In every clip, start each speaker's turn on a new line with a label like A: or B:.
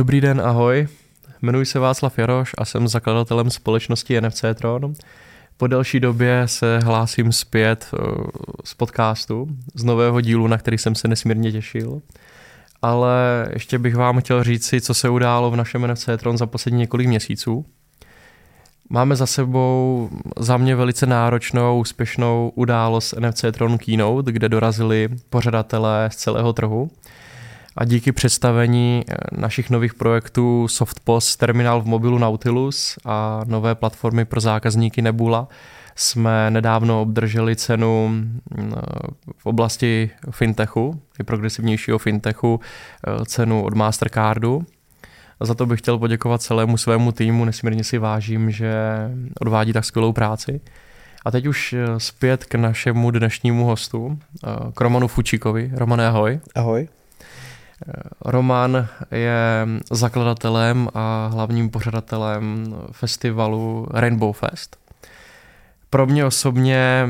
A: Dobrý den, ahoj. Jmenuji se Václav Jaroš a jsem zakladatelem společnosti NFC Tron. Po delší době se hlásím zpět eh, z podcastu, z nového dílu, na který jsem se nesmírně těšil. Ale ještě bych vám chtěl říct si, co se událo v našem NFC Tron za poslední několik měsíců. Máme za sebou za mě velice náročnou, úspěšnou událost NFC Tron Keynote, kde dorazili pořadatelé z celého trhu a díky představení eh, našich nových projektů Softpost, terminál v mobilu Nautilus a nové platformy pro zákazníky Nebula jsme nedávno obdrželi cenu mm, v oblasti fintechu, i progresivnějšího fintechu, eh, cenu od Mastercardu. Za to bych chtěl poděkovat celému svému týmu, nesmírně si vážím, že odvádí tak skvělou práci. A teď už eh, zpět k našemu dnešnímu hostu, k Romanu Fučíkovi. Romane, ahoj.
B: Ahoj.
A: Roman je zakladatelem a hlavním pořadatelem festivalu Rainbow Fest. Pro mě osobně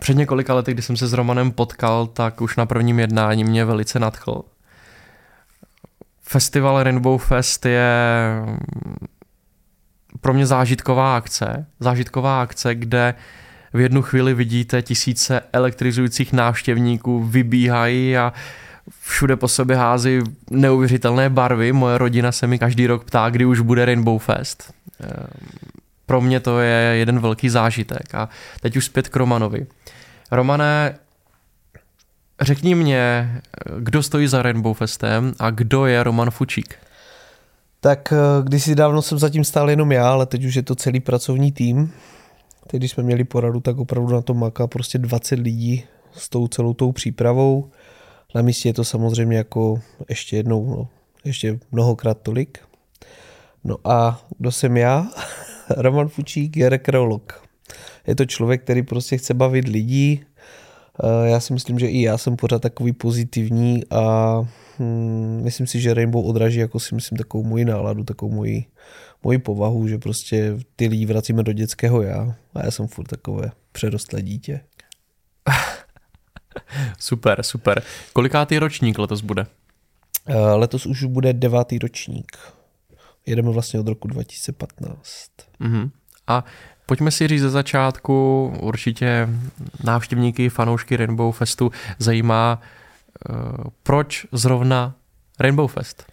A: před několika lety, kdy jsem se s Romanem potkal, tak už na prvním jednání mě velice nadchl. Festival Rainbow Fest je pro mě zážitková akce. Zážitková akce, kde v jednu chvíli vidíte tisíce elektrizujících návštěvníků vybíhají a všude po sobě hází neuvěřitelné barvy. Moje rodina se mi každý rok ptá, kdy už bude Rainbow Fest. Ehm, pro mě to je jeden velký zážitek. A teď už zpět k Romanovi. Romane, řekni mě, kdo stojí za Rainbow Festem a kdo je Roman Fučík?
B: Tak eh, když si dávno jsem zatím stál jenom já, ale teď už je to celý pracovní tým. Teď, když jsme měli poradu, tak opravdu na to maká prostě 20 lidí s tou celou tou přípravou. Na místě je to samozřejmě jako ještě jednou, no, ještě mnohokrát tolik. No a kdo jsem já? Roman Fučík je rekreolog. Je to člověk, který prostě chce bavit lidí. Eh, já si myslím, že i já jsem pořád takový pozitivní a hmm, myslím si, že Rainbow odraží jako si myslím takovou moji náladu, takovou moji, moji povahu, že prostě ty lidi vracíme do dětského já a já jsem furt takové přerostlé dítě.
A: super, super. Kolikátý ročník letos bude?
B: Uh, letos už bude devátý ročník. Jedeme vlastně od roku 2015.
A: Uh-huh. A pojďme si říct ze začátku, určitě návštěvníky, fanoušky Rainbow Festu zajímá, uh, proč zrovna Rainbow Fest?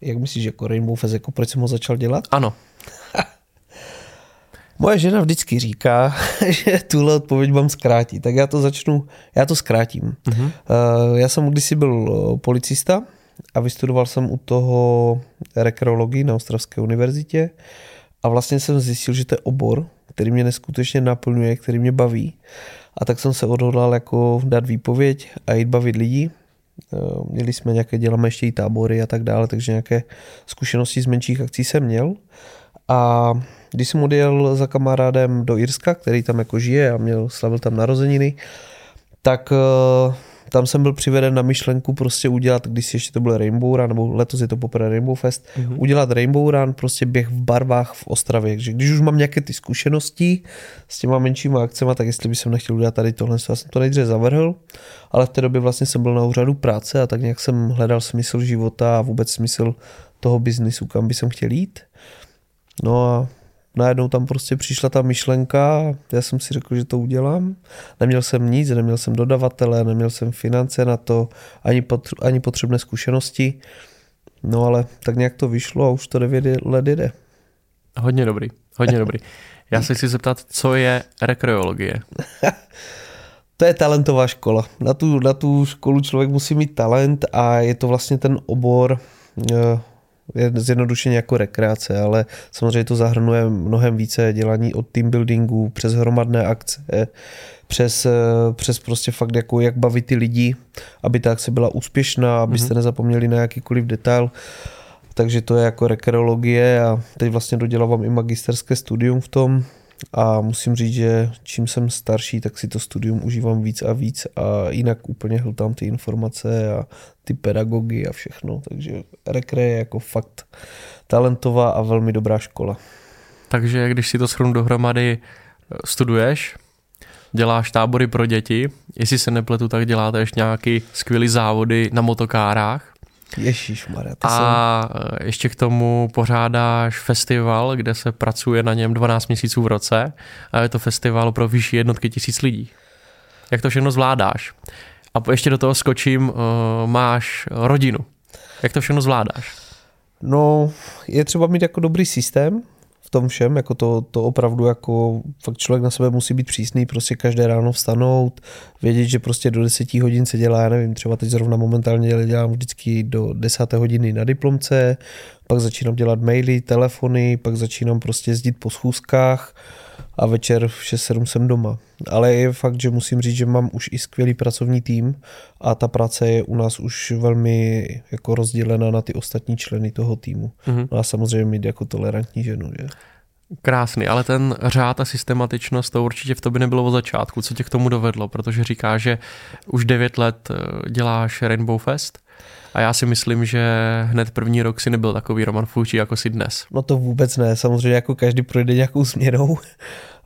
B: Jak myslíš, jako Rainbow Fest, jako proč jsem ho začal dělat?
A: Ano.
B: Moje žena vždycky říká, že tuhle odpověď mám zkrátit, tak já to začnu, já to zkrátím. Uh-huh. Já jsem kdysi byl eh, policista a vystudoval jsem u toho rekreologii na Ostravské univerzitě a vlastně jsem zjistil, že to je obor, který mě neskutečně naplňuje, který mě baví. A tak jsem se odhodlal jako dát výpověď a jít bavit lidi. Eh, měli jsme nějaké, děláme ještě i tábory a tak dále, takže nějaké zkušenosti z menších akcí jsem měl. A když jsem odjel za kamarádem do Irska, který tam jako žije a měl, slavil tam narozeniny, tak uh, tam jsem byl přiveden na myšlenku prostě udělat, když ještě to byl Rainbow Run, nebo letos je to poprvé Rainbow Fest, mm-hmm. udělat Rainbow Run, prostě běh v barvách v Ostravě. Takže když už mám nějaké ty zkušenosti s těma menšíma akcemi, tak jestli bych nechtěl udělat tady tohle, já jsem to nejdřív zavrhl, ale v té době vlastně jsem byl na úřadu práce a tak nějak jsem hledal smysl života a vůbec smysl toho biznisu, kam by jsem chtěl jít. No a najednou tam prostě přišla ta myšlenka, já jsem si řekl, že to udělám. Neměl jsem nic, neměl jsem dodavatele, neměl jsem finance na to, ani, potř- ani potřebné zkušenosti. No ale tak nějak to vyšlo a už to 9 let jde.
A: Hodně dobrý, hodně dobrý. Já se chci zeptat, co je rekreologie?
B: to je talentová škola. Na tu, na tu školu člověk musí mít talent a je to vlastně ten obor, eh, je zjednodušeně jako rekreace, ale samozřejmě to zahrnuje mnohem více dělání od team buildingu přes hromadné akce, přes, přes prostě fakt jako jak bavit ty lidi, aby ta akce byla úspěšná, abyste mm-hmm. nezapomněli na jakýkoliv detail. Takže to je jako rekreologie a teď vlastně dodělávám i magisterské studium v tom, a musím říct, že čím jsem starší, tak si to studium užívám víc a víc a jinak úplně hltám ty informace a ty pedagogy a všechno. Takže rekre je jako fakt talentová a velmi dobrá škola.
A: Takže když si to shrnu dohromady, studuješ, děláš tábory pro děti, jestli se nepletu, tak děláte ještě nějaký skvělý závody na motokárách
B: Ježíš Maria,
A: A jsou... ještě k tomu pořádáš festival, kde se pracuje na něm 12 měsíců v roce a je to festival pro vyšší jednotky tisíc lidí. Jak to všechno zvládáš? A ještě do toho skočím, uh, máš rodinu. Jak to všechno zvládáš?
B: No, je třeba mít jako dobrý systém, v tom všem, jako to, to opravdu jako fakt člověk na sebe musí být přísný, prostě každé ráno vstanout, vědět, že prostě do 10 hodin se dělá, já nevím, třeba teď zrovna momentálně dělám vždycky do 10. hodiny na diplomce, pak začínám dělat maily, telefony, pak začínám prostě jezdit po schůzkách a večer v 6-7 jsem doma. Ale je fakt, že musím říct, že mám už i skvělý pracovní tým a ta práce je u nás už velmi jako rozdělena na ty ostatní členy toho týmu. Mm-hmm. No a samozřejmě mít jako tolerantní ženu, že?
A: Krásný, ale ten řád a systematičnost to určitě v tobě nebylo od začátku. Co tě k tomu dovedlo? Protože říká, že už 9 let eh, děláš Rainbow Fest a já si myslím, že hned první rok si nebyl takový Roman Fuči, jako si dnes.
B: No to vůbec ne, samozřejmě jako každý projde nějakou změnou.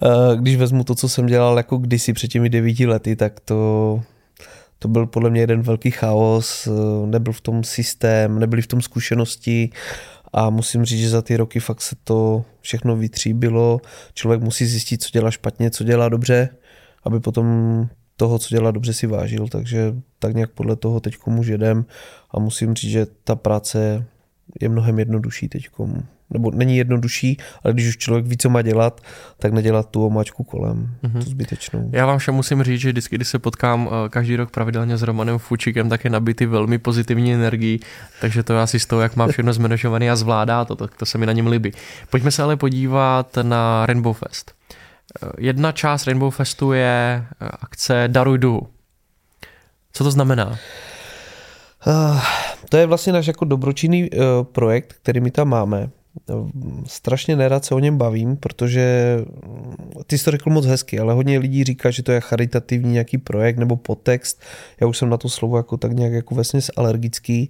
B: Eh, když vezmu to, co jsem dělal jako kdysi před těmi devíti lety, tak to, to byl podle mě jeden velký chaos, eh, nebyl v tom systém, nebyly v tom zkušenosti a musím říct, že za ty roky fakt se to všechno vytříbilo. Člověk musí zjistit, co dělá špatně, co dělá dobře, aby potom toho, co dělá dobře, si vážil, takže tak nějak podle toho teď už jedem a musím říct, že ta práce je mnohem jednodušší teď. Nebo není jednodušší, ale když už člověk ví, co má dělat, tak nedělat tu omáčku kolem, mm-hmm. tu zbytečnou.
A: Já vám všem musím říct, že vždycky, když se potkám eh, každý rok pravidelně s Romanem Fučikem, tak je nabitý velmi pozitivní energií, takže to je asi z toho, jak má všechno zmanéžovaný a zvládá to, to, to se mi na něm líbí. Pojďme se ale podívat na Rainbow Fest. Eh, jedna část Rainbow Festu je eh, akce Daruj duhu. Co to znamená?
B: Uh, to je vlastně náš jako dobročinný projekt, který my tam máme. Strašně nerad se o něm bavím, protože ty jsi to řekl moc hezky, ale hodně lidí říká, že to je charitativní nějaký projekt nebo podtext. Já už jsem na to slovo jako tak nějak jako vlastně alergický.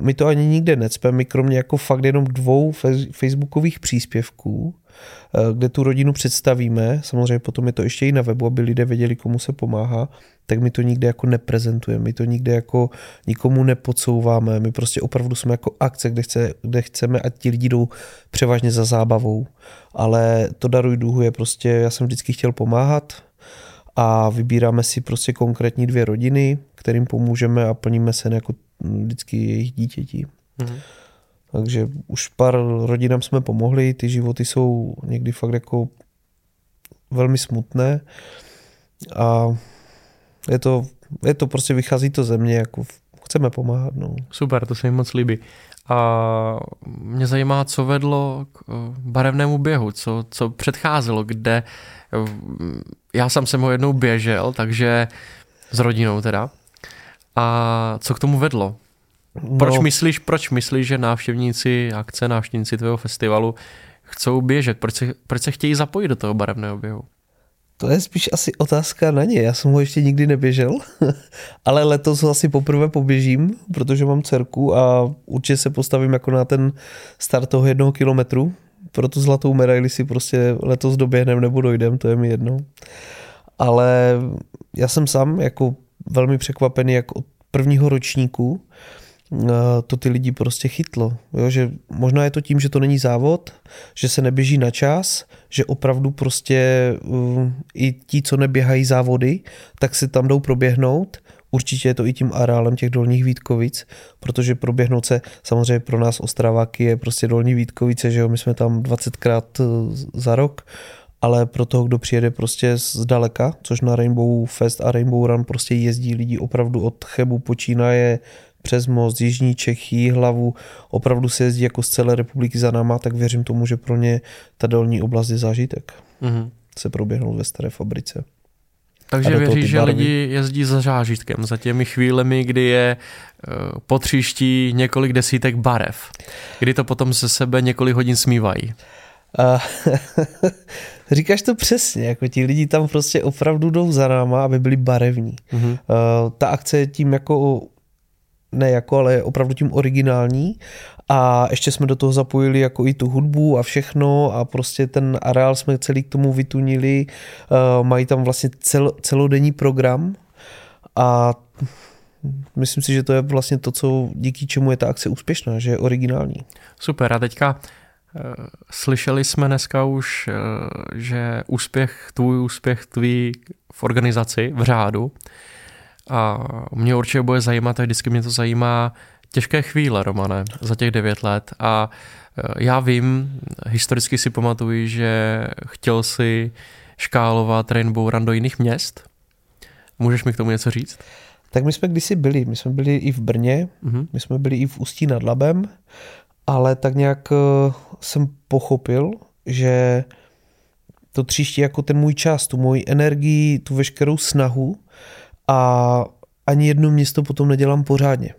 B: My to ani nikde necpeme, my kromě jako fakt jenom dvou facebookových příspěvků, Eh, kde tu rodinu představíme, samozřejmě potom je to ještě i na webu, aby lidé věděli, komu se pomáhá, tak my to nikde jako neprezentujeme, my to nikde jako nikomu nepodsouváme, my prostě opravdu jsme jako akce, kde, chce, kde chceme, ať ti lidi jdou převážně za zábavou, ale to Daruj duhu je prostě, já jsem vždycky chtěl pomáhat, a vybíráme si prostě konkrétní dvě rodiny, kterým pomůžeme a plníme se jako vždycky jejich dítěti. Mm-hmm. Takže už pár rodinám jsme pomohli, ty životy jsou někdy fakt jako velmi smutné a je to, je to prostě vychází to země, jako chceme pomáhat. No.
A: Super, to se mi moc líbí. A mě zajímá, co vedlo k eh, barevnému běhu, co, co předcházelo, kde eh, já sám jsem ho jednou běžel, takže s rodinou teda. A co k tomu vedlo? Proč no. myslíš, proč myslíš, že návštěvníci akce, návštěvníci tvého festivalu chcou běžet? Proč se, proč se chtějí zapojit do toho barevného běhu?
B: To je spíš asi otázka na ně. Já jsem ho ještě nikdy neběžel, ale letos ho asi poprvé poběžím, protože mám dcerku a určitě se postavím jako na ten start toho jednoho kilometru. Pro tu zlatou medaili si prostě letos doběhnem nebo dojdem, to je mi jedno. Ale já jsem sám jako velmi překvapený, jak od prvního ročníku to ty lidi prostě chytlo. Jo, že možná je to tím, že to není závod, že se neběží na čas, že opravdu prostě uh, i ti, co neběhají závody, tak si tam jdou proběhnout. Určitě je to i tím areálem těch dolních Vítkovic, protože proběhnout se samozřejmě pro nás Ostraváky je prostě dolní Vítkovice, že jo, my jsme tam 20krát uh, za rok, ale pro toho, kdo přijede prostě z daleka, což na Rainbow Fest a Rainbow Run prostě jezdí lidi opravdu od Chebu počínaje přes most, Jižní Čechy, hlavu, opravdu se jezdí jako z celé republiky za náma, tak věřím tomu, že pro ně ta dolní oblast je zážitek. Mm-hmm. Se proběhnout ve staré fabrice.
A: Takže věříš, že lidi jezdí za zážitkem, za těmi chvílemi, kdy je uh, po příští několik desítek barev, kdy to potom se sebe několik hodin smívají. Uh,
B: říkáš to přesně, jako ti lidi tam prostě opravdu jdou za náma, aby byli barevní. Uh, ta akce je tím jako ne jako, ale opravdu tím originální. A ještě jsme do toho zapojili jako i tu hudbu a všechno a prostě ten areál jsme celý k tomu vytunili, uh, mají tam vlastně cel, celodenní program a myslím si, že to je vlastně to, co díky čemu je ta akce úspěšná, že je originální.
A: Super, a teďka eh, slyšeli jsme dneska už, eh, že úspěch, tvůj úspěch tvý v organizaci, v řádu, a mě určitě bude zajímat, a vždycky mě to zajímá, těžké chvíle, Romane, za těch devět let. A já vím, historicky si pamatuju, že chtěl si škálovat Rainbow Run do jiných měst. Můžeš mi k tomu něco říct?
B: Tak my jsme kdysi byli, my jsme byli i v Brně, mm-hmm. my jsme byli i v Ústí nad Labem, ale tak nějak eh, jsem pochopil, že to tříští jako ten můj čas, tu moji energii, tu veškerou snahu a ani jedno město potom nedělám pořádně.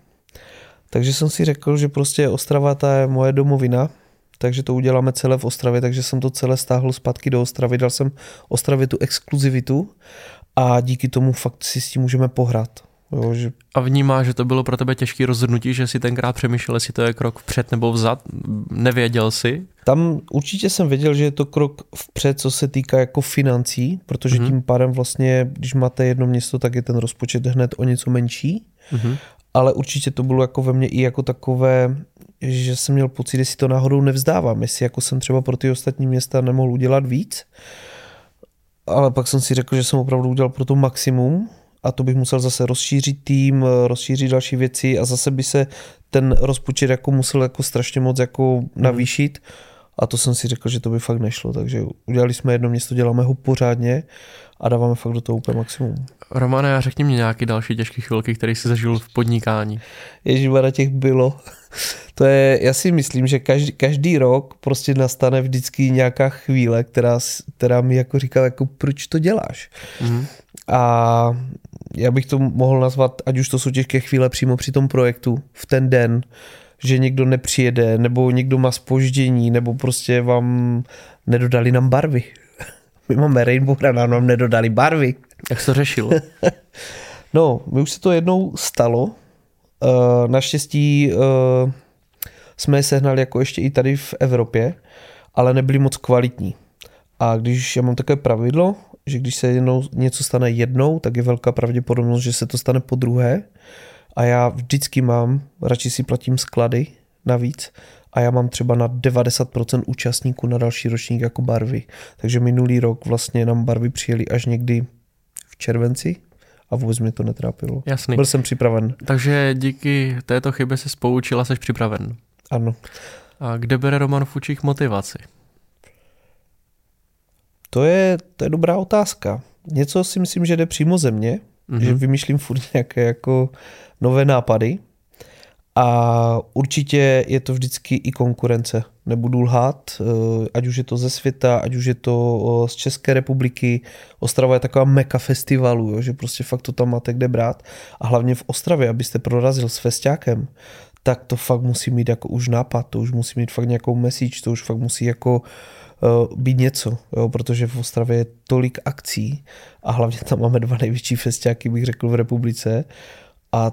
B: Takže jsem si řekl, že prostě Ostrava ta je moje domovina, takže to uděláme celé v Ostravě, takže jsem to celé stáhl zpátky do Ostravy, dal jsem Ostravě tu exkluzivitu a díky tomu fakt si s tím můžeme pohrát. Jo, že...
A: A vnímá, že to bylo pro tebe těžké rozhodnutí, že si tenkrát přemýšlel, jestli to je krok vpřed nebo vzad? Nevěděl jsi?
B: Tam určitě jsem věděl, že je to krok vpřed, co se týká jako financí, protože mm-hmm. tím pádem vlastně, když máte jedno město, tak je ten rozpočet hned o něco menší. Mm-hmm. Ale určitě to bylo jako ve mně i jako takové, že jsem měl pocit, jestli to náhodou nevzdávám, jestli jako jsem třeba pro ty ostatní města nemohl udělat víc. Ale pak jsem si řekl, že jsem opravdu udělal pro to maximum a to bych musel zase rozšířit tým, rozšířit další věci a zase by se ten rozpočet jako musel jako strašně moc jako navýšit a to jsem si řekl, že to by fakt nešlo, takže udělali jsme jedno město, děláme ho pořádně a dáváme fakt do toho úplně maximum.
A: Romane, a řekni mi nějaké další těžké chvilky, které jsi zažil v podnikání.
B: na těch bylo. To je, já si myslím, že každý, každý rok prostě nastane vždycky nějaká chvíle, která, která mi jako říká, jako proč to děláš. Mm-hmm. A já bych to mohl nazvat, ať už to jsou těžké chvíle přímo při tom projektu, v ten den, že někdo nepřijede, nebo někdo má spoždění, nebo prostě vám nedodali nám barvy. My máme Rainbow a nám nedodali barvy.
A: Jak to řešil?
B: no, my už se to jednou stalo. Uh, naštěsttii uh, jsme je sehnali jako ještě i tady v Evropě, ale nebyli moc kvalitní. A když já mám takové pravidlo, že když se jednou něco stane jednou, tak je velká pravděpodobnost, že se to stane po druhé. A já vždycky mám, radši si platím sklady navíc, a já mám třeba na 90% účastníků na další ročník jako barvy. Takže minulý rok vlastně nám barvy přijeli až někdy v červenci a vůbec mě to netrápilo.
A: Jasný.
B: Byl jsem připraven.
A: Takže díky této chybě se spoučil a jsi připraven.
B: Ano.
A: A kde bere Roman Fučík motivaci?
B: To je, to je dobrá otázka. Něco si myslím, že jde přímo ze mě, mm-hmm. že vymýšlím furt nějaké jako nové nápady a určitě je to vždycky i konkurence. Nebudu lhát, eh, ať už je to ze světa, ať už je to z České republiky. Ostrava je taková meka festivalu, jo, že prostě fakt to tam máte kde brát. A hlavně v Ostravě, abyste prorazil s festiákem, tak to fakt musí mít jako už nápad, to už musí mít fakt nějakou message, to už fakt musí jako uh, být něco, jo, protože v Ostravě je tolik akcí a hlavně tam máme dva největší festiáky, bych řekl, v republice a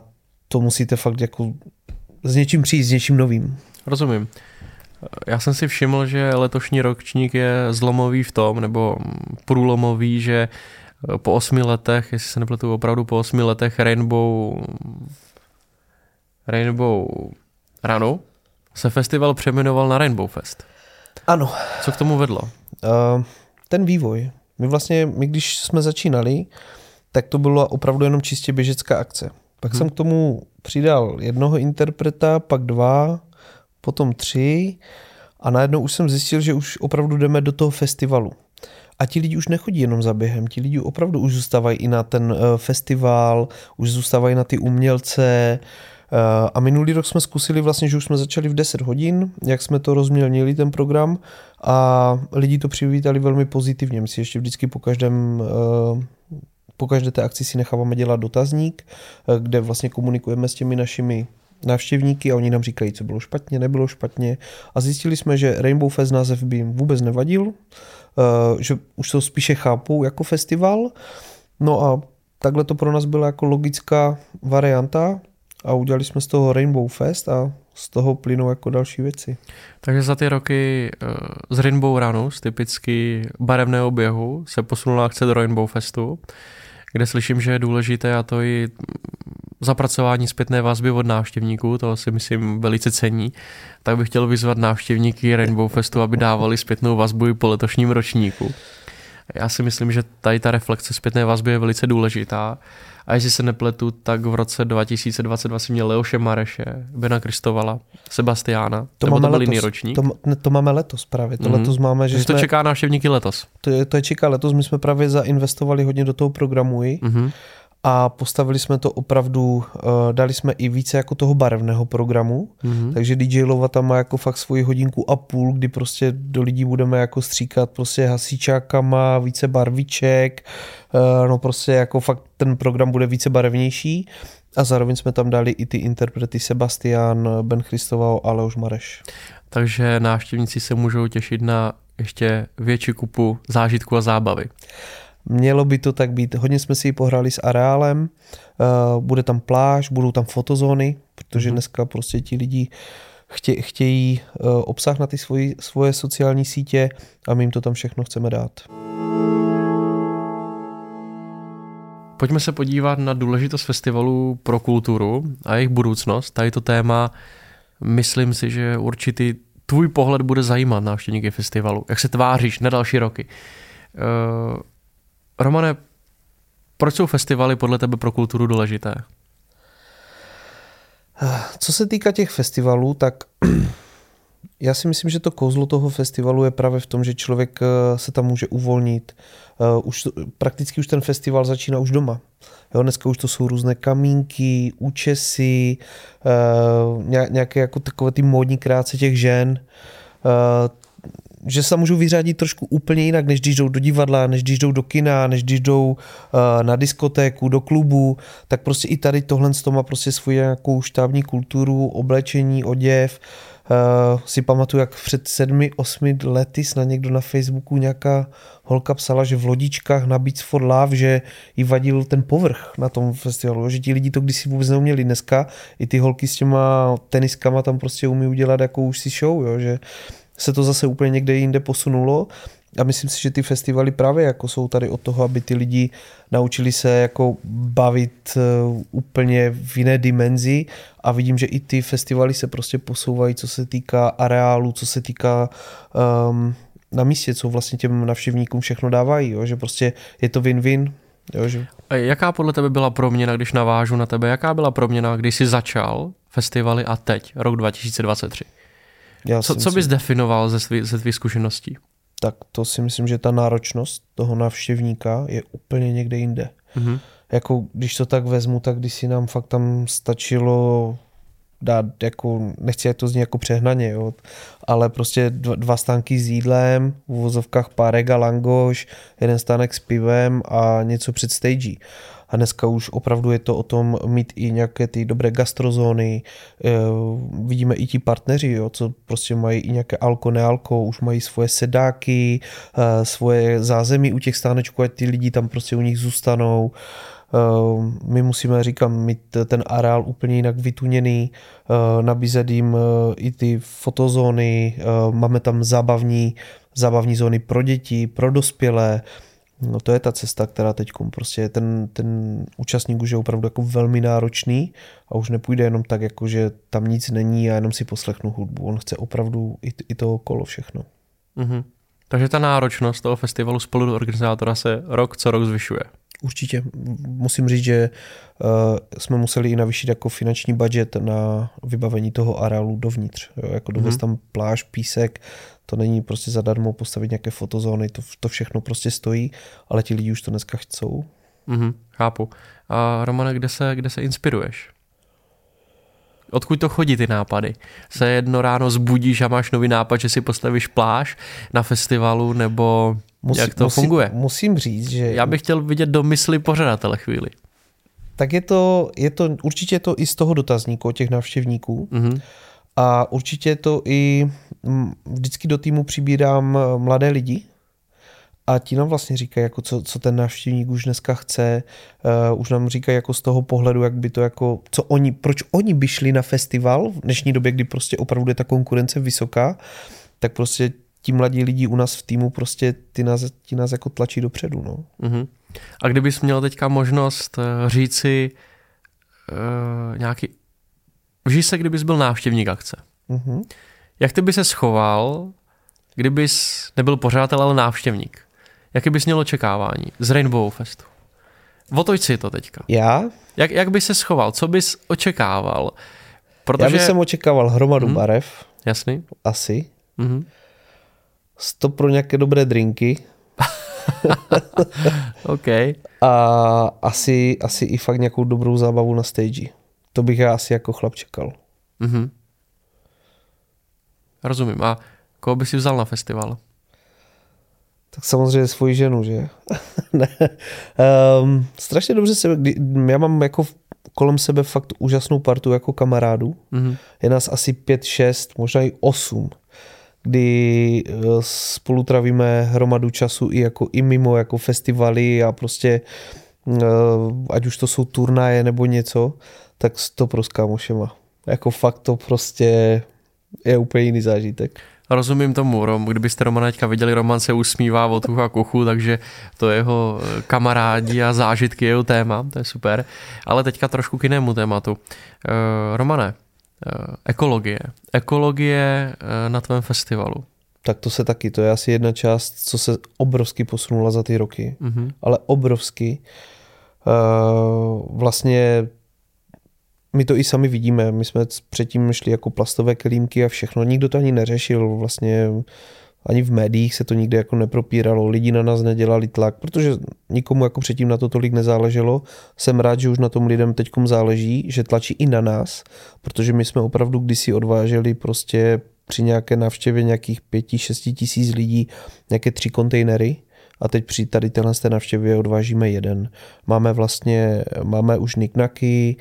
B: to musíte fakt jako s něčím přijít, s něčím novým.
A: Rozumím. Já jsem si všiml, že letošní ročník je zlomový v tom, nebo průlomový, že po osmi letech, jestli se nepletu opravdu po osmi letech Rainbow Rainbow Runu se festival přejmenoval na Rainbow Fest.
B: Ano.
A: Co k tomu vedlo?
B: Uh, ten vývoj. My vlastně, my když jsme začínali, tak to bylo opravdu jenom čistě běžecká akce. Pak hmm. jsem k tomu přidal jednoho interpreta, pak dva, potom tři a najednou už jsem zjistil, že už opravdu jdeme do toho festivalu. A ti lidi už nechodí jenom za během, ti lidi opravdu už zůstávají i na ten uh, festival, už zůstávají na ty umělce. Uh, a minulý rok jsme zkusili vlastně, že už jsme začali v 10 hodin, jak jsme to rozmělnili ten program a lidi to přivítali velmi pozitivně. My si ještě vždycky po každém uh, po každé té akci si necháváme dělat dotazník, eh, kde vlastně komunikujeme s těmi našimi návštěvníky a oni nám říkají, co bylo špatně, nebylo špatně. A zjistili jsme, že Rainbow Fest název by jim vůbec nevadil, eh, že už to spíše chápou jako festival. No a takhle to pro nás byla jako logická varianta a udělali jsme z toho Rainbow Fest a z toho plynou jako další věci.
A: Takže za ty roky eh, z Rainbow Runu, z typicky barevného běhu, se posunula akce do Rainbow Festu kde slyším, že je důležité a to i zapracování zpětné vazby od návštěvníků, to si myslím velice cení, tak bych chtěl vyzvat návštěvníky Rainbow Festu, aby dávali zpětnou vazbu i po letošním ročníku. Já si myslím, že tady ta reflexe zpětné vazby je velice důležitá. A jestli se nepletu, tak v roce 2022 si měl Leoše Mareše, Bena Kristovala, Sebastiána.
B: To máme to letos. ročník. To, ne, to máme letos právě. To mm-hmm. letos máme, že,
A: že jsme, to čeká návštěvníky letos.
B: To je, to je čeká letos. My jsme právě zainvestovali hodně do toho programu. Mm-hmm a postavili jsme to opravdu, uh, dali jsme i více jako toho barevného programu, mm-hmm. takže DJ Lova tam má jako fakt svoji hodinku a půl, kdy prostě do lidí budeme jako stříkat prostě hasičákama, více barviček, uh, no prostě jako fakt ten program bude více barevnější a zároveň jsme tam dali i ty interprety Sebastian, Ben Christoval a Leoš Mareš.
A: Takže návštěvníci se můžou těšit na ještě větší kupu zážitku a zábavy.
B: Mělo by to tak být. Hodně jsme si ji pohráli s areálem, uh, bude tam pláž, budou tam fotozóny, protože mhm. dneska prostě ti lidi chtě, chtějí uh, obsah na ty svoji, svoje sociální sítě a my jim to tam všechno chceme dát.
A: Pojďme se podívat na důležitost festivalů pro kulturu a jejich budoucnost. Tady to téma, myslím si, že určitý tvůj pohled bude zajímat návštěvníky festivalu. Jak se tváříš na další roky? Romane, proč jsou festivaly podle tebe pro kulturu důležité?
B: Co se týká těch festivalů, tak já si myslím, že to kouzlo toho festivalu je právě v tom, že člověk eh, se tam může uvolnit. Eh, už, prakticky už ten festival začíná už doma. Jo, dneska už to jsou různé kamínky, účesy, eh, nějaké jako takové ty módní kráce těch žen že se můžou vyřádit trošku úplně jinak, než když jdou do divadla, než když jdou do kina, než když jdou uh, na diskotéku, do klubu, tak prostě i tady tohle má prostě svoji nějakou štábní kulturu, oblečení, oděv. Uh, si pamatuju, jak před sedmi, osmi lety snad někdo na Facebooku nějaká holka psala, že v lodičkách na Beats for Love, že jí vadil ten povrch na tom festivalu, že ti lidi to kdysi vůbec neuměli. Dneska i ty holky s těma teniskama tam prostě umí udělat jako už si show, jo, že se to zase úplně někde jinde posunulo a myslím si, že ty festivaly právě jako jsou tady od toho, aby ty lidi naučili se jako bavit eh, úplně v jiné dimenzi a vidím, že i ty festivaly se prostě posouvají, co se týká areálu, co se týká um, na místě, co vlastně těm navštěvníkům všechno dávají, jo? že prostě je to win-win, Jo, že...
A: A jaká podle tebe byla proměna, když navážu na tebe, jaká byla proměna, když jsi začal festivaly a teď, rok 2023? Já co, co bys definoval ze, svý, ze tvých zkušeností?
B: Tak to si myslím, že ta náročnost toho návštěvníka je úplně někde jinde. Mm-hmm. Jako když to tak vezmu, tak když si nám fakt tam stačilo dát jako, nechci to zní jako přehnaně, jo, ale prostě dva, dva stánky s jídlem, v uvozovkách párek a langoš, jeden stánek s pivem a něco před stage. A dneska už opravdu je to o tom mít i nějaké ty dobré gastrozóny. E, vidíme i ti partneři, jo, co prostě mají i nějaké alko, nealko, už mají svoje sedáky, e, svoje zázemí u těch stánečků, ať ty lidi tam prostě u nich zůstanou. E, my musíme, říkám, mít ten areál úplně jinak vytuněný, nabízet jim i ty fotozóny, máme tam zábavní, zábavní zóny pro děti, pro dospělé, No to je ta cesta, která teď prostě ten, ten účastník už je opravdu jako velmi náročný a už nepůjde jenom tak, jako že tam nic není a jenom si poslechnu hudbu. On chce opravdu i, i to okolo všechno.
A: Mm-hmm. Takže ta náročnost toho festivalu spolu do organizátora se rok co rok zvyšuje.
B: Určitě. Musím říct, že uh, jsme museli i navýšit jako finanční budget na vybavení toho areálu dovnitř. Jo, jako dovést mm-hmm. tam pláž, písek, to není prostě zadarmo postavit nějaké fotozóny, to, to všechno prostě stojí, ale ti lidi už to dneska chcou.
A: Mm-hmm, chápu. A Romane, kde se, kde se inspiruješ? Odkud to chodí ty nápady? Se jedno ráno zbudíš a máš nový nápad, že si postavíš pláž na festivalu, nebo musí, jak to
B: musí,
A: funguje?
B: Musím říct, že...
A: Já bych chtěl vidět do mysli pořadatele chvíli.
B: Tak je to, je to, určitě je to i z toho dotazníku těch návštěvníků. Mm-hmm. A určitě to i vždycky do týmu přibírám eh, mladé lidi, a ti nám vlastně říkají, jako co, co ten návštěvník už dneska chce, uh, už nám říkají jako z toho pohledu, jak by to jako, co oni, proč oni by šli na festival v dnešní době, kdy prostě opravdu je ta konkurence vysoká, tak prostě ti mladí lidi u nás v týmu prostě ty nás, ti nás jako tlačí dopředu. No. Uh-huh.
A: A kdybys měl teďka možnost eh, říci uh, nějaký... Vžij se, kdybys byl návštěvník akce.
B: Mhm.
A: Jak ty by se schoval, kdybys nebyl pořádatel, ale návštěvník? Jaký bys měl očekávání z Rainbow Festu? Otoč si to teďka.
B: Já?
A: Jak, jak bys se schoval? Co bys očekával?
B: Protože... Já bych jsem očekával hromadu hmm. barev.
A: Jasný.
B: Asi.
A: Mhm.
B: Sto pro nějaké dobré drinky.
A: OK.
B: A asi, asi i fakt nějakou dobrou zábavu na stage. To bych já asi jako chlap čekal.
A: Mhm. Rozumím. A koho by si vzal na festival?
B: Tak samozřejmě svoji ženu, že? ne. Um, strašně dobře se, já mám jako kolem sebe fakt úžasnou partu jako kamarádů.
A: Mhm.
B: Je nás asi pět, šest, možná i osm, kdy eh, spolu travíme hromadu času i jako i mimo jako festivaly a prostě eh, ať už to jsou turnaje nebo něco, tak to pro s kámošema. Jako fakt to prostě je úplně jiný zážitek.
A: Rozumím tomu, Rom, kdybyste Romana teďka viděli, Roman se usmívá od ucha k takže to je jeho eh, kamarádi a zážitky jeho téma, to je super. Ale teďka trošku k jinému tématu. Romane, ekologie. Ekologie uh, na tvém festivalu.
B: Tak to se taky, to je asi jedna část, co se obrovsky posunula za ty roky.
A: Mhm.
B: Ale obrovsky. Uh, vlastně my to i sami vidíme. My jsme předtím šli jako plastové kelímky a všechno. Nikdo to ani neřešil. Vlastně ani v médiích se to nikdy jako nepropíralo. Lidi na nás nedělali tlak, protože nikomu jako předtím na to tolik nezáleželo. Jsem rád, že už na tom lidem teď záleží, že tlačí i na nás, protože my jsme opravdu kdysi odváželi prostě při nějaké návštěvě nějakých pěti, šesti tisíc lidí nějaké tři kontejnery a teď při tady téhle té návštěvě odvážíme jeden. Máme vlastně, máme už niknaky,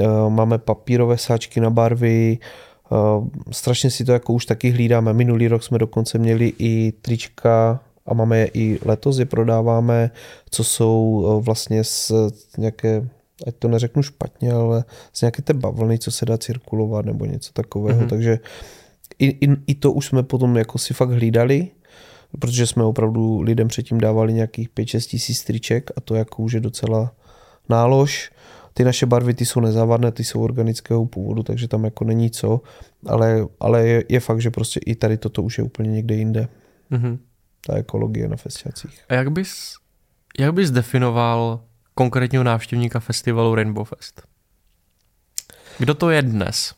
B: Eh, máme papírové sáčky na barvy, strašně si to jako už taky hlídáme. Minulý rok jsme dokonce měli i trička a máme je i letos, je prodáváme, co jsou eh, vlastně z nějaké ať to neřeknu špatně, ale z nějaké té bavlny, co se dá cirkulovat nebo něco takového, mm-hmm. takže i, i, i to už jsme potom jako si fakt hlídali, protože jsme opravdu lidem předtím dávali nějakých 5-6 tisíc triček a to jako už je docela nálož ty naše barvy ty jsou nezávadné, ty jsou organického původu, takže tam jako není co, ale, ale je, je fakt, že prostě i tady toto už je úplně někde jinde.
A: Mm-hmm.
B: Ta ekologie na festiacích.
A: A jak bys, jak bys definoval konkrétního návštěvníka festivalu Rainbow Fest? Kdo to je dnes?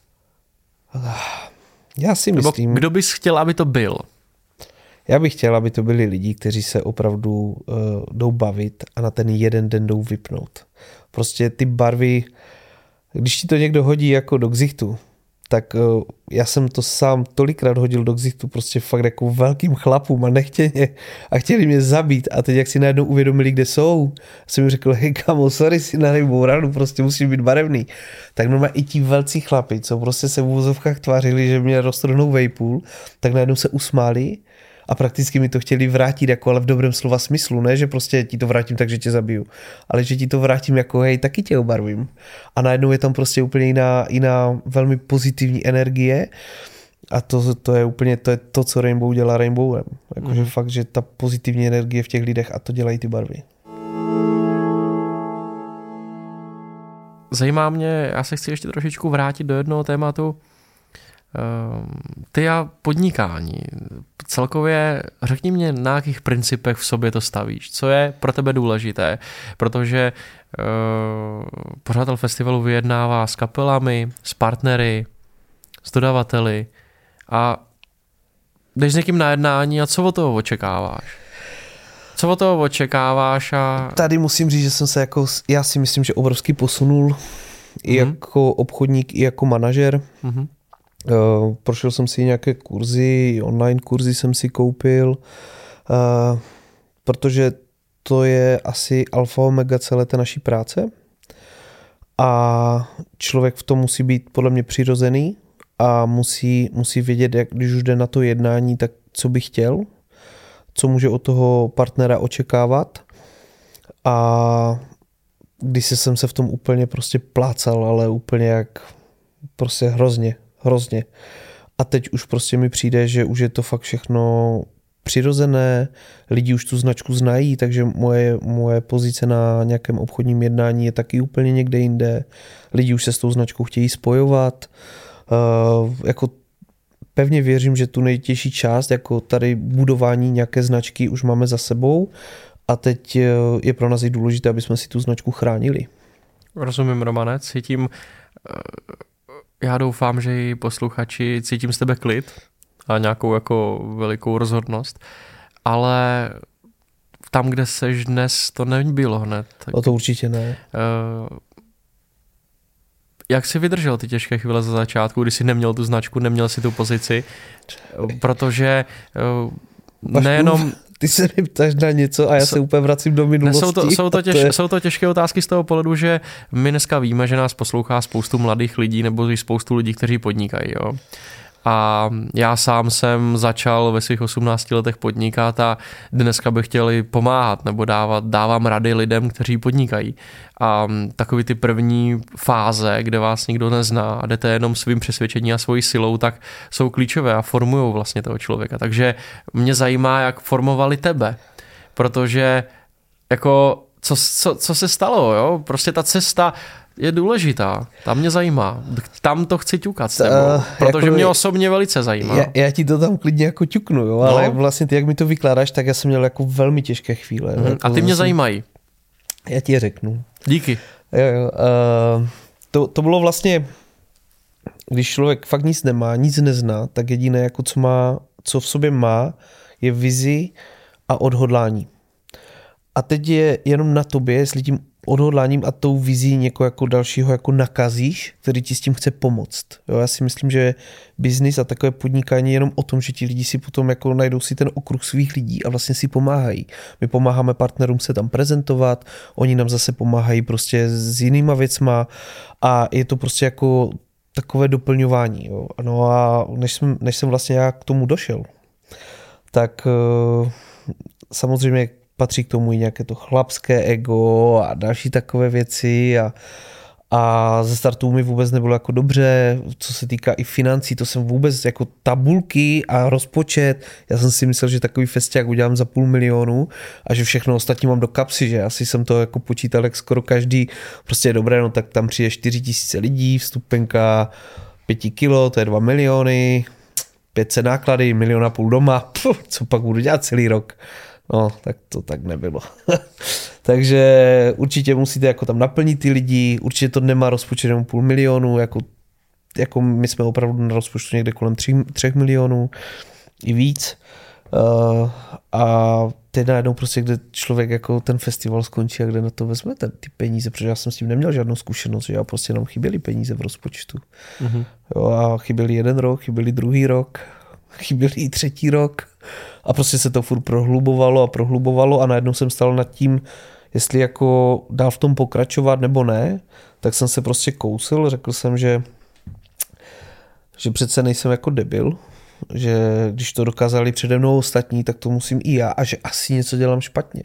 B: Já si myslím...
A: Nebo kdo bys chtěl, aby to byl?
B: Já bych chtěl, aby to byli lidi, kteří se opravdu uh, jdou bavit a na ten jeden den jdou vypnout. Prostě ty barvy, když ti to někdo hodí jako do ksichtu, tak uh, já jsem to sám tolikrát hodil do ksichtu prostě fakt jako velkým chlapům a nechtěně a chtěli mě zabít a teď jak si najednou uvědomili, kde jsou, jsem mi řekl, hej kamo, sorry si na rejbou ranu, prostě musí být barevný. Tak normálně i ti velcí chlapi, co prostě se v úvozovkách tvářili, že mě roztrhnou vejpůl, tak najednou se usmáli a prakticky mi to chtěli vrátit, jako ale v dobrém slova smyslu, ne, že prostě ti to vrátím tak, že tě zabiju, ale že ti to vrátím jako hej, taky tě obarvím. A najednou je tam prostě úplně jiná, jiná velmi pozitivní energie a to, to je úplně to, je to co Rainbow dělá Rainbowem. Jakože mm. fakt, že ta pozitivní energie v těch lidech a to dělají ty barvy.
A: Zajímá mě, já se chci ještě trošičku vrátit do jednoho tématu, ty a podnikání. Celkově řekni mě, na jakých principech v sobě to stavíš. Co je pro tebe důležité? Protože uh, pořadatel festivalu vyjednává s kapelami, s partnery, s dodavateli a jdeš s někým na jednání a co od toho očekáváš? Co od toho očekáváš? A...
B: Tady musím říct, že jsem se jako, já si myslím, že obrovský posunul mm-hmm. jako obchodník, i jako manažer. Mm-hmm Uh, prošel jsem si nějaké kurzy, online kurzy jsem si koupil, uh, protože to je asi alfa omega celé té naší práce. A člověk v tom musí být podle mě přirozený a musí, musí vědět, jak, když už jde na to jednání, tak co by chtěl, co může od toho partnera očekávat. A když jsem se v tom úplně prostě plácal, ale úplně jak prostě hrozně, hrozně. A teď už prostě mi přijde, že už je to fakt všechno přirozené, lidi už tu značku znají, takže moje, moje pozice na nějakém obchodním jednání je taky úplně někde jinde. Lidi už se s tou značkou chtějí spojovat. Uh, jako pevně věřím, že tu nejtěžší část, jako tady budování nějaké značky už máme za sebou a teď eh, je pro nás i důležité, aby jsme si tu značku chránili.
A: Rozumím, Romane, cítím, eh, já doufám, že i posluchači cítím z tebe klid a nějakou jako velikou rozhodnost, ale tam, kde seš dnes, to nebylo hned.
B: Tak, o to určitě ne. Uh,
A: jak jsi vydržel ty těžké chvíle za začátku, když jsi neměl tu značku, neměl si tu pozici, protože uh, nejenom...
B: Ty se mi ptáš na něco a já se úplně vracím do minulosti.
A: Ne, jsou, to, jsou, to těž, to je... jsou to těžké otázky z toho pohledu, že my dneska víme, že nás poslouchá spoustu mladých lidí nebo spoustu lidí, kteří podnikají. Jo? A já sám jsem začal ve svých 18 letech podnikat a dneska bych chtěl pomáhat nebo dávat, dávám rady lidem, kteří podnikají. A takový ty první fáze, kde vás nikdo nezná a jdete jenom svým přesvědčením a svojí silou, tak jsou klíčové a formují vlastně toho člověka. Takže mě zajímá, jak formovali tebe, protože jako co, co, co se stalo, jo? Prostě ta cesta je důležitá. Tam mě zajímá. Tam to chci ťukat s tebou, uh, protože jako, mě osobně velice zajímá.
B: Já, já ti to tam klidně jako ťuknu, jo? ale no. vlastně ty, jak mi to vykládáš, tak já jsem měl jako velmi těžké chvíle.
A: Mm,
B: jako
A: a ty mě jsem... zajímají.
B: Já ti je řeknu.
A: Díky.
B: Jo, jo, uh, to, to bylo vlastně, když člověk fakt nic nemá, nic nezná, tak jediné, jako co, má, co v sobě má, je vizi a odhodlání. A teď je jenom na tobě, jestli tím odhodláním a tou vizí někoho jako dalšího jako nakazíš, který ti s tím chce pomoct. Jo, já si myslím, že biznis a takové podnikání je jenom o tom, že ti lidi si potom jako najdou si ten okruh svých lidí a vlastně si pomáhají. My pomáháme partnerům se tam prezentovat, oni nám zase pomáhají prostě s jinýma věcma a je to prostě jako takové doplňování. Jo. No a než jsem, než jsem vlastně já k tomu došel, tak uh, samozřejmě patří k tomu i nějaké to chlapské ego a další takové věci a, a ze startu mi vůbec nebylo jako dobře, co se týká i financí, to jsem vůbec jako tabulky a rozpočet, já jsem si myslel, že takový festiák udělám za půl milionu a že všechno ostatní mám do kapsy, že asi jsem to jako počítal jak skoro každý, prostě je dobré, no tak tam přijde 4 tisíce lidí, vstupenka 5 kilo, to je 2 miliony, 500 náklady, milion a půl doma, Puh, co pak budu dělat celý rok. No, tak to tak nebylo. Takže určitě musíte jako tam naplnit ty lidi, určitě to nemá rozpočet jenom půl milionu, jako, jako my jsme opravdu na rozpočtu někde kolem tři, třech milionů i víc. Uh, a teď najednou prostě, kde člověk jako ten festival skončí a kde na to vezmete ty peníze, protože já jsem s tím neměl žádnou zkušenost, že já prostě nám chyběly peníze v rozpočtu. Mm-hmm. Jo, a chyběli jeden rok, chyběli druhý rok, chyběli i třetí rok a prostě se to furt prohlubovalo a prohlubovalo a najednou jsem stal nad tím, jestli jako dál v tom pokračovat nebo ne, tak jsem se prostě kousil, řekl jsem, že že přece nejsem jako debil, že když to dokázali přede mnou ostatní, tak to musím i já a že asi něco dělám špatně.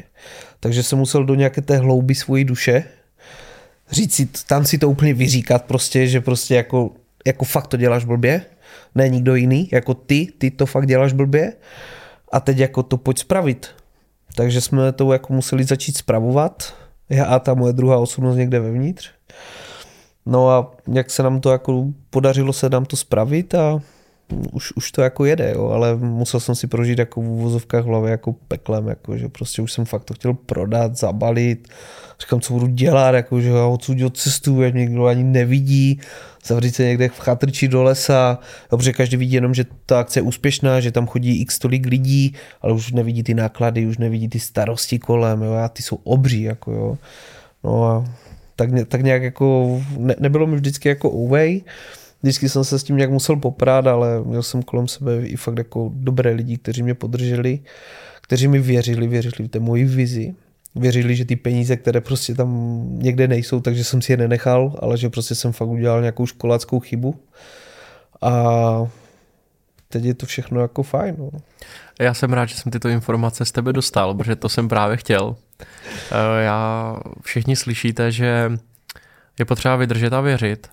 B: Takže jsem musel do nějaké té hlouby svojí duše říct si, tam si to úplně vyříkat prostě, že prostě jako, jako fakt to děláš blbě, ne nikdo jiný, jako ty, ty to fakt děláš blbě a teď jako to pojď spravit. Takže jsme to jako museli začít spravovat, já a ta moje druhá osobnost někde vevnitř. No a jak se nám to jako podařilo se nám to spravit a už, už to jako jede, jo, ale musel jsem si prožít jako v uvozovkách hlavě jako peklem, jako, že prostě už jsem fakt to chtěl prodat, zabalit, říkám, co budu dělat, jako, že já odsud cestu, jak někdo ani nevidí, zavřít se někde v chatrči do lesa, protože každý vidí jenom, že ta akce je úspěšná, že tam chodí x tolik lidí, ale už nevidí ty náklady, už nevidí ty starosti kolem, jo, a ty jsou obří, jako jo. No a tak, tak nějak jako, ne, nebylo mi vždycky jako away, vždycky jsem se s tím nějak musel poprát, ale měl jsem kolem sebe i fakt jako dobré lidi, kteří mě podrželi, kteří mi věřili, věřili v té moji vizi věřili, že ty peníze, které prostě tam někde nejsou, takže jsem si je nenechal, ale že prostě jsem fakt udělal nějakou školáckou chybu. A teď je to všechno jako fajn. No.
A: Já jsem rád, že jsem tyto informace z tebe dostal, protože to jsem právě chtěl. Eh, já všichni slyšíte, že je potřeba vydržet a věřit.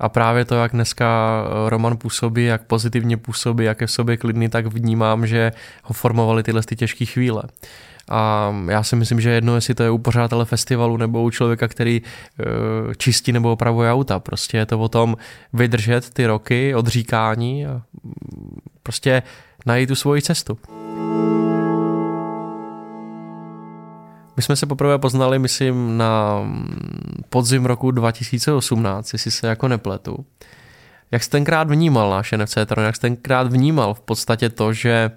A: A právě to, jak dneska Roman působí, jak pozitivně působí, jak je v sobě klidný, tak vnímám, že ho formovali tyhle ty těžké chvíle. A já si myslím, že jedno, jestli to je u pořadatele festivalu nebo u člověka, který uh, čistí nebo opravuje auta. Prostě je to o tom vydržet ty roky odříkání a prostě najít tu svoji cestu. My jsme se poprvé poznali, myslím, na podzim roku 2018, jestli se jako nepletu. Jak jsi tenkrát vnímal náš NFC Tron, jak jsi tenkrát vnímal v podstatě to, že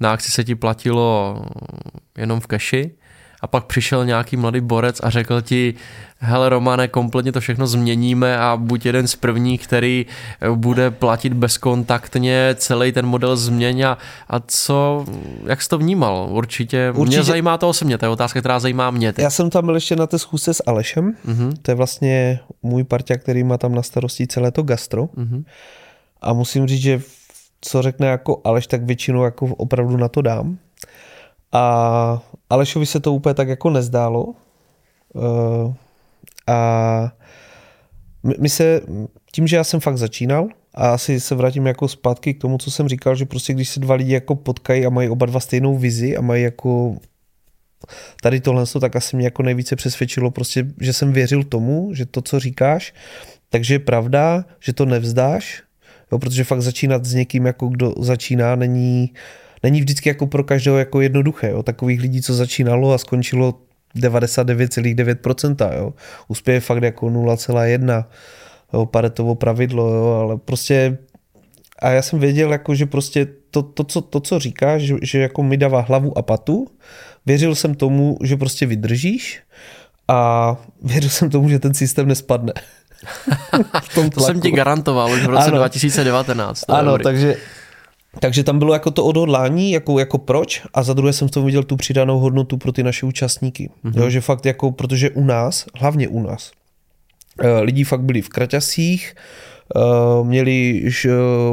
A: na akci se ti platilo jenom v keši a pak přišel nějaký mladý borec a řekl ti, hele Romane, kompletně to všechno změníme a buď jeden z prvních, který bude platit bezkontaktně, celý ten model změň a, a co, jak jsi to vnímal? Určitě, Určitě. mě zajímá to osobně, to je otázka, která zajímá mě.
B: Teď. Já jsem tam byl ještě na té schůzce s Alešem, uh-huh. to je vlastně můj partia, který má tam na starosti celé to gastro uh-huh. a musím říct, že co řekne jako Aleš, tak většinou jako opravdu na to dám. A Alešovi se to úplně tak jako nezdálo. Uh, a my se, tím, že já jsem fakt začínal, a asi se vrátím jako zpátky k tomu, co jsem říkal, že prostě když se dva lidi jako potkají a mají oba dva stejnou vizi a mají jako tady tohle, tak asi mě jako nejvíce přesvědčilo prostě, že jsem věřil tomu, že to, co říkáš, takže je pravda, že to nevzdáš, jo, protože fakt začínat s někým, jako kdo začíná, není, není vždycky jako pro každého jako jednoduché. Jo. Takových lidí, co začínalo a skončilo 99,9%. Jo. Uspěje fakt jako 0,1. Jo, paretovo pravidlo, jo, ale prostě a já jsem věděl, jako, že prostě to, to, co, to, co říkáš, že, že jako mi dává hlavu a patu, věřil jsem tomu, že prostě vydržíš a věřil jsem tomu, že ten systém nespadne.
A: to jsem ti garantoval už v roce ano. 2019.
B: Ano, dobrý. takže takže tam bylo jako to odhodlání, jako, jako proč a za druhé jsem v tom viděl tu přidanou hodnotu pro ty naše účastníky. Mm-hmm. Jo, že fakt jako, protože u nás, hlavně u nás, eh, lidi fakt byli v kraťasích, Uh, měli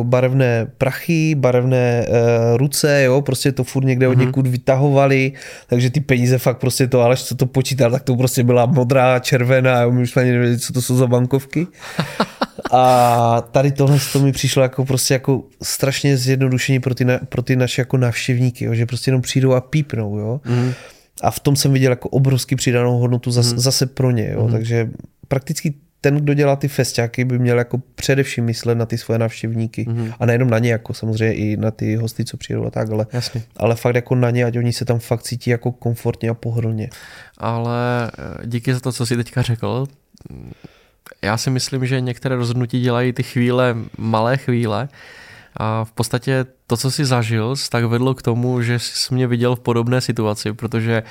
B: barevné prachy, barevné uh, ruce, jo, prostě to furt někde od mhm. někud vytahovali, takže ty peníze fakt prostě to, ale co to počítal, tak to prostě byla modrá, červená, jo, my už ani nevěděli, co to jsou za bankovky. A tady tohle to mi přišlo jako prostě jako strašně zjednodušení pro ty, na, pro ty naše jako návštěvníky, jo, že prostě jenom přijdou a pípnou, jo. Mm. A v tom jsem viděl jako obrovský přidanou hodnotu zase, mm. zase pro ně, jo, mm. takže prakticky ten, kdo dělá ty festiáky, by měl jako především myslet na ty svoje návštěvníky. Mm-hmm. A nejenom na ně, jako samozřejmě i na ty hosty, co přijdou a tak, ale, Jasně. ale fakt jako na ně, ať oni se tam fakt cítí jako komfortně a pohodlně.
A: Ale eh, díky za to, co jsi teďka řekl, já si myslím, že některé rozhodnutí dělají ty chvíle, malé chvíle, a v podstatě to, co jsi zažil, tak vedlo k tomu, že jsi mě viděl v podobné situaci, protože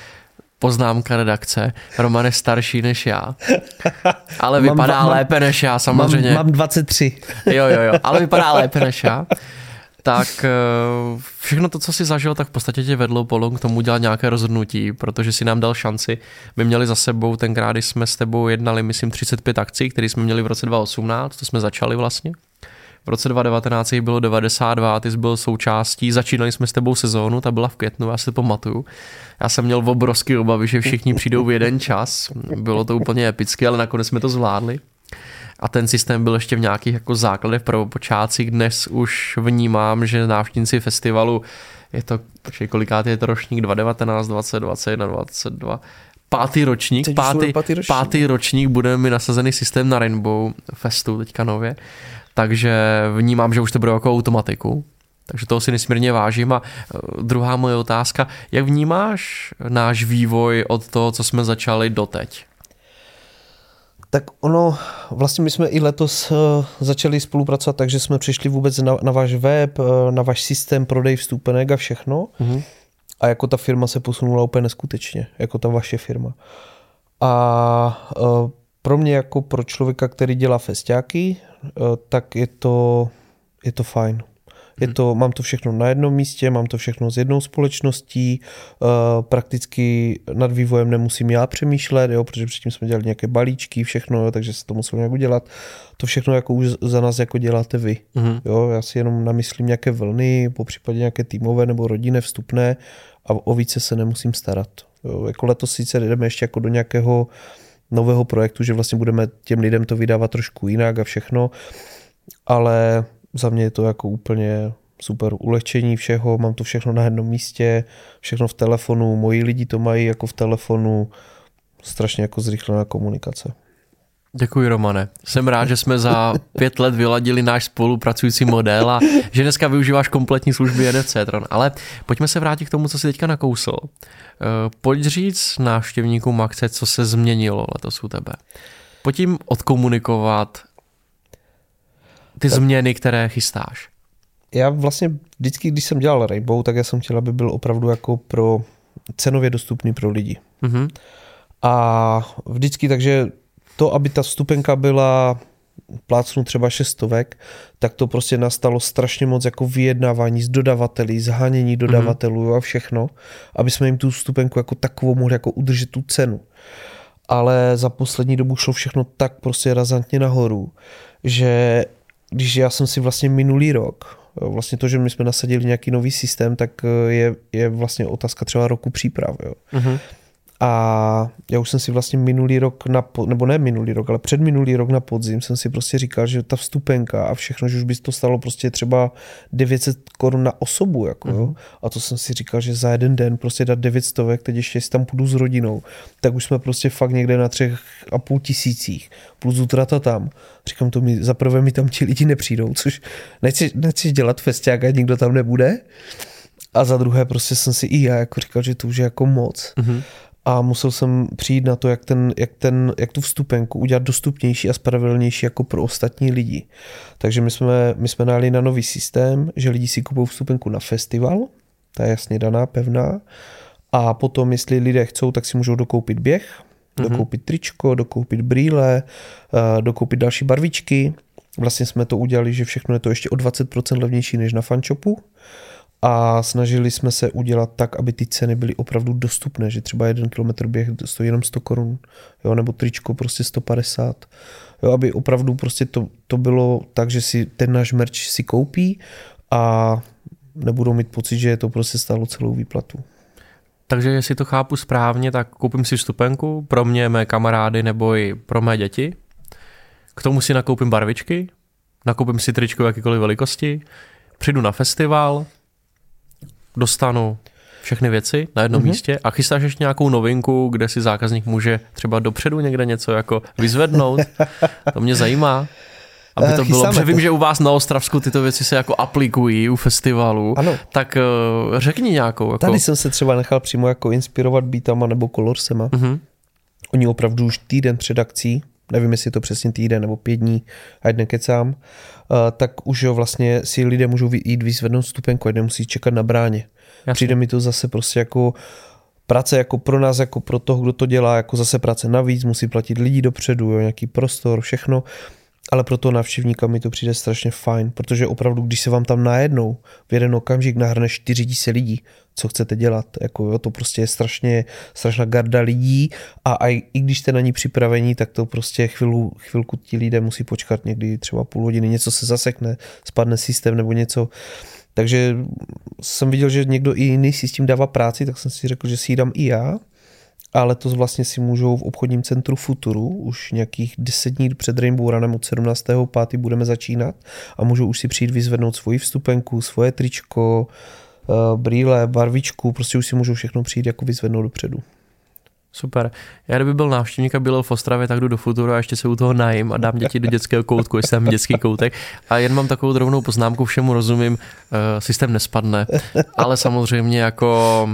A: poznámka redakce. Roman je starší než já. Ale vypadá mám, lépe než já, samozřejmě.
B: Mám, mám 23.
A: Jo, jo, jo, ale vypadá lépe než já. Tak eh, všechno to, co si zažil, tak v podstatě tě vedlo Polon k tomu dělat nějaké rozhodnutí, protože si nám dal šanci. My měli za sebou tenkrát, když jsme s tebou jednali, myslím, 35 akcí, které jsme měli v roce 2018, to jsme začali vlastně. V roce 2019 jich bylo 92, ty jsi byl součástí, začínali jsme s tebou sezónu, ta byla v květnu, já si to pamatuju. Já jsem měl obrovské obavy, že všichni přijdou v jeden čas, bylo to úplně epické, ale nakonec jsme to zvládli. A ten systém byl ještě v nějakých jako základech prvopočátcích. Dnes už vnímám, že návštěvníci festivalu je to, počkej, kolikát je to ročník 2019, 20, 21, 22, pátý ročník, pátý, pátý, ročník. pátý ročník bude mi nasazený systém na Rainbow Festu teďka nově takže vnímám, že už to bude jako automatiku. Takže toho si nesmírně vážím. A e, druhá moje otázka, jak vnímáš náš vývoj od toho, co jsme začali doteď?
B: Tak ono, vlastně my jsme i letos e, začali spolupracovat, takže jsme přišli vůbec na, na váš web, e, na váš systém prodej vstupenek a všechno. Mm-hmm. A jako ta firma se posunula úplně neskutečně, jako ta vaše firma. A pro mě jako pro člověka, který dělá festiáky, eh, tak je to, je to fajn. Je hmm. to, mám to všechno na jednom místě, mám to všechno s jednou společností, uh, prakticky nad vývojem nemusím já přemýšlet, jo, protože předtím jsme dělali nějaké balíčky, všechno, jo, takže se to muselo nějak udělat. To všechno jako už za nás jako děláte vy. Hmm. Jo, já si jenom namyslím nějaké vlny, po případě nějaké týmové nebo rodinné vstupné a o více se nemusím starat. Jo, jako letos sice jdeme ještě jako do nějakého nového projektu, že vlastně budeme těm lidem to vydávat trošku jinak a všechno, ale za mě je to jako úplně super ulehčení všeho, mám to všechno na jednom místě, všechno v telefonu, moji lidi to mají jako v telefonu, strašně jako zrychlená komunikace.
A: Děkuji, Romane. Jsem rád, že jsme za pět let vyladili náš spolupracující model a že dneska využíváš kompletní služby NFC Tron. Ale pojďme se vrátit k tomu, co jsi teďka nakousl. Eh, pojď říct návštěvníkům akce, co se změnilo letos u tebe. Pojď jim odkomunikovat ty tak. změny, které chystáš.
B: Já vlastně vždycky, když jsem dělal Rainbow, tak já jsem chtěl, aby byl opravdu jako pro cenově dostupný pro lidi. Mm-hmm. A vždycky, takže to, aby ta stupenka byla plácnu třeba šestovek, tak to prostě nastalo strašně moc jako vyjednávání s dodavateli, zhánění mhm. dodavatelů mm-hmm. a všechno, aby jsme jim tu stupenku jako takovou mohli jako udržet tu cenu. Ale za poslední dobu šlo všechno tak prostě razantně nahoru, že když já jsem si vlastně minulý rok, vlastně to, že my jsme nasadili nějaký nový systém, tak je, je vlastně otázka třeba roku příprav. Jo. Mm-hmm. A já už jsem si vlastně minulý rok, na, nebo ne minulý rok, ale před minulý rok na podzim jsem si prostě říkal, že ta vstupenka a všechno, že už by to stalo prostě třeba 900 korun na osobu. Jako, jo? Mhm. A to jsem si říkal, že za jeden den prostě dát 900, teď ještě si tam půjdu s rodinou, tak už jsme prostě fakt někde na třech a půl tisících plus utrata tam. Říkám to, mi, za prvé mi tam ti lidi nepřijdou, což nechci, nechci dělat festiák a nikdo tam nebude. A za druhé prostě jsem si i já jako říkal, že to už je jako moc. Uh-huh a musel jsem přijít na to, jak, ten, jak, ten, jak tu vstupenku udělat dostupnější a spravedlnější jako pro ostatní lidi. Takže my jsme, my jsme najeli na nový systém, že lidi si kupují vstupenku na festival, ta je jasně daná, pevná, a potom, jestli lidé chcou, tak si můžou dokoupit běh, mm-hmm. dokoupit tričko, dokoupit brýle, uh, dokoupit další barvičky. Vlastně jsme to udělali, že všechno je to ještě o 20% levnější než na fanchopu a snažili jsme se udělat tak, aby ty ceny byly opravdu dostupné, že třeba jeden kilometr běh stojí jenom 100 korun, jo, nebo tričko prostě 150, jo, aby opravdu prostě to, to bylo tak, že si ten náš merch si koupí a nebudou mít pocit, že je to prostě stálo celou výplatu.
A: Takže jestli to chápu správně, tak koupím si vstupenku pro mě, mé kamarády nebo i pro mé děti. K tomu si nakoupím barvičky, nakoupím si tričko jakékoliv velikosti, přijdu na festival, dostanu všechny věci na jednom mm-hmm. místě a chystáš ještě nějakou novinku, kde si zákazník může třeba dopředu někde něco jako vyzvednout. to mě zajímá. Aby to bylo, protože vím, že u vás na Ostravsku tyto věci se jako aplikují u festivalu, ano. tak uh, řekni nějakou. Jako...
B: Tady jsem se třeba nechal přímo jako inspirovat beatama nebo kolorsema. Mm-hmm. Oni opravdu už týden před akcí, nevím, jestli je to přesně týden nebo pět dní, ať nekecám, tak už jo, vlastně si lidé můžou jít vyzvednout stupenku a nemusí čekat na bráně. Jasně. Přijde mi to zase prostě jako práce jako pro nás, jako pro toho, kdo to dělá, jako zase práce navíc, musí platit lidi dopředu, jo, nějaký prostor, všechno ale pro toho návštěvníka mi to přijde strašně fajn, protože opravdu, když se vám tam najednou v jeden okamžik nahrne 4000 lidí, co chcete dělat, jako jo, to prostě je strašně, strašná garda lidí a, a i když jste na ní připravení, tak to prostě chvilu, chvilku ti lidé musí počkat někdy třeba půl hodiny, něco se zasekne, spadne systém nebo něco, takže jsem viděl, že někdo i jiný si s tím dává práci, tak jsem si řekl, že si ji dám i já a letos vlastně si můžou v obchodním centru Futuru už nějakých 10 dní před Rainbow Runem od 17.5. budeme začínat a můžou už si přijít vyzvednout svoji vstupenku, svoje tričko, eh, brýle, barvičku, prostě už si můžou všechno přijít jako vyzvednout dopředu.
A: Super. Já kdyby byl návštěvník a byl v Ostravě, tak jdu do Futuru a ještě se u toho najím a dám děti do dětského koutku, jestli tam dětský koutek. A jen mám takovou drobnou poznámku, všemu rozumím, uh, systém nespadne, ale samozřejmě jako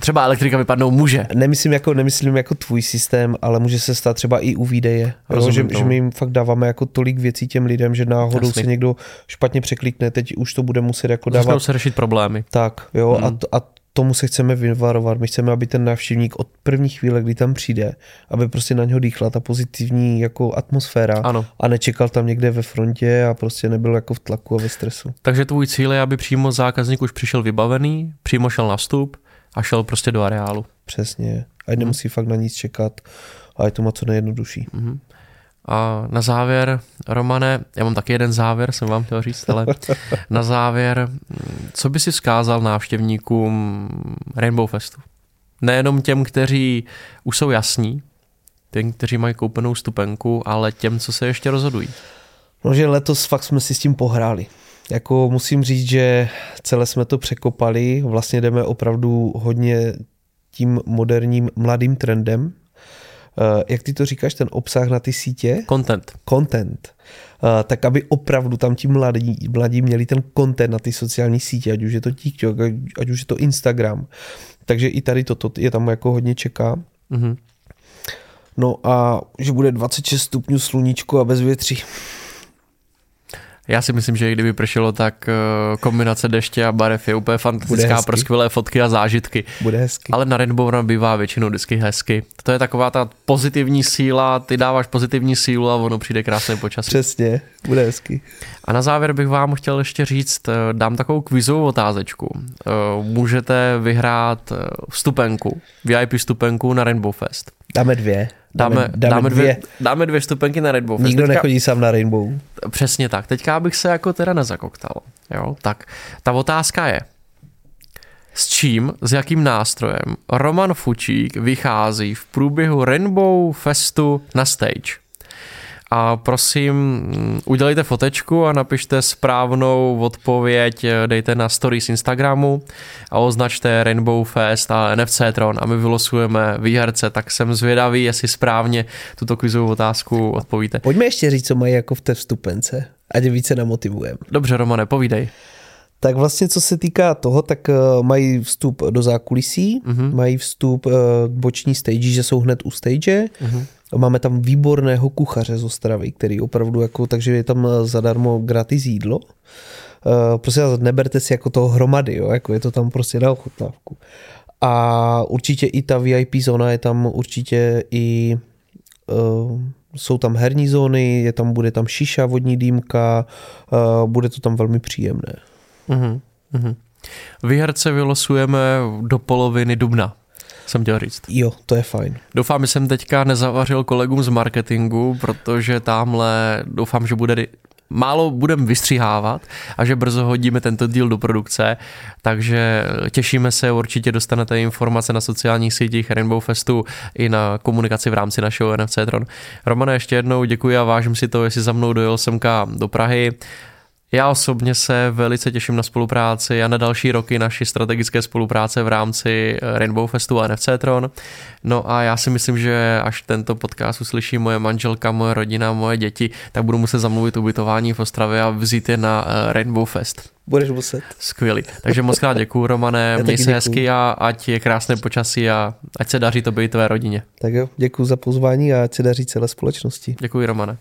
A: Třeba elektrika vypadnou může.
B: Nemyslím jako, nemyslím jako tvůj systém, ale může se stát třeba i u výdeje. Jo, že, že, my jim fakt dáváme jako tolik věcí těm lidem, že náhodou Jasný. se někdo špatně překlikne, teď už to bude muset jako dávat. Začnou
A: se řešit problémy.
B: Tak, jo, hmm. a, mhm. a tomu se chceme vyvarovat. My chceme, aby ten návštěvník od první chvíle, kdy tam přijde, aby prostě na něho dýchla ta pozitivní jako atmosféra ano. a nečekal tam někde ve frontě a prostě nebyl jako v tlaku a ve stresu.
A: Takže tvůj cíl je, aby přímo zákazník už přišel vybavený, přímo šel na vstup, a šel prostě do areálu.
B: Přesně. A hmm. nemusí fakt na nic čekat a je to moc co nejjednodušší. Hmm.
A: A na závěr, Romane, já mám taky jeden závěr, jsem vám chtěl říct, ale na závěr, co by si vzkázal návštěvníkům Rainbow Festu? Nejenom těm, kteří už jsou jasní, těm, kteří mají koupenou stupenku, ale těm, co se ještě rozhodují?
B: No, že letos fakt jsme si s tím pohráli. Jako musím říct, že celé jsme to překopali, vlastně jdeme opravdu hodně tím moderním mladým trendem. Eh, jak ty to říkáš, ten obsah na ty sítě?
A: Content.
B: Content. Eh, tak aby opravdu tam ti mladí, mladí měli ten content na ty sociální sítě, ať už je to TikTok, ať už je to Instagram. Takže i tady toto je tam jako hodně čeká. Mm-hmm. No a že bude 26 stupňů sluníčko a bez větří.
A: Já si myslím, že i kdyby pršelo, tak eh, kombinace deště a barev je úplně fantastická pro skvělé fotky a zážitky.
B: Bude hezky.
A: Ale na Rainbow bývá většinou vždycky hezky. To je taková ta pozitivní síla, ty dáváš pozitivní sílu a ono přijde krásné počasí.
B: Přesně, bude hezky.
A: A na závěr bych vám chtěl ještě říct, eh, dám takovou kvizovou otázečku. Eh, můžete vyhrát vstupenku, VIP vstupenku na Rainbow Fest.
B: Dáme dvě.
A: Dáme, dáme, dáme, dvě, dvě, dáme dvě vstupenky na Rainbow
B: Fest. Nikdo Teďka, nechodí sám na Rainbow.
A: Přesně tak. Teďka bych se jako teda nezakoktal. Jo? Tak ta otázka je, s čím, s jakým nástrojem Roman Fučík vychází v průběhu Rainbow Festu na stage? A prosím udělejte fotečku a napište správnou odpověď, dejte na story z Instagramu a označte Rainbow Fest a NFC Tron a my vylosujeme výherce, tak jsem zvědavý, jestli správně tuto kvizovou otázku odpovíte.
B: Pojďme ještě říct, co mají jako v té vstupence, ať více namotivujeme.
A: Dobře, Romane, povídej.
B: Tak vlastně, co se týká toho, tak eh, mají vstup do zákulisí, uh-huh. mají vstup eh, k boční stage, že jsou hned u stage. Uh-huh. Máme tam výborného kuchaře z Ostravy, který opravdu jako, takže je tam eh, zadarmo gratis jídlo. Prostě neberte si jako toho hromady, jo, jako je to tam prostě na ochutnávku. A určitě i ta VIP zóna je tam určitě i uh, jsou tam herní zóny, je tam, bude tam šiša, vodní dýmka, uh, bude to tam velmi příjemné.
A: Uh-huh, uh-huh. Výherce vylosujeme do poloviny dubna jsem chtěl říct.
B: Jo, to je fajn.
A: Doufám, že jsem teďka nezavařil kolegům z marketingu, protože tamhle doufám, že bude málo budeme vystřihávat a že brzo hodíme tento díl do produkce, takže těšíme se, určitě dostanete informace na sociálních sítích Rainbow Festu i na komunikaci v rámci našeho NFC Tron. Romane, ještě jednou děkuji a vážím si to, jestli za mnou dojel semka do Prahy. Já osobně se velice těším na spolupráci a na další roky naší strategické spolupráce v rámci eh, Rainbow Festu a NFC Tron. No a já si myslím, že až tento podcast uslyší moje manželka, moje rodina, moje děti, tak budu muset zamluvit ubytování v Ostravě a vzít je na eh, Rainbow Fest.
B: Budeš muset.
A: Skvělý. Takže moc krát děkuju, Romane. Měj se hezky a ať je krásné počasí a ať se daří to být tvé rodině.
B: Tak jo, děkuji za pozvání a ať se daří celé společnosti.
A: Děkuji, Romane.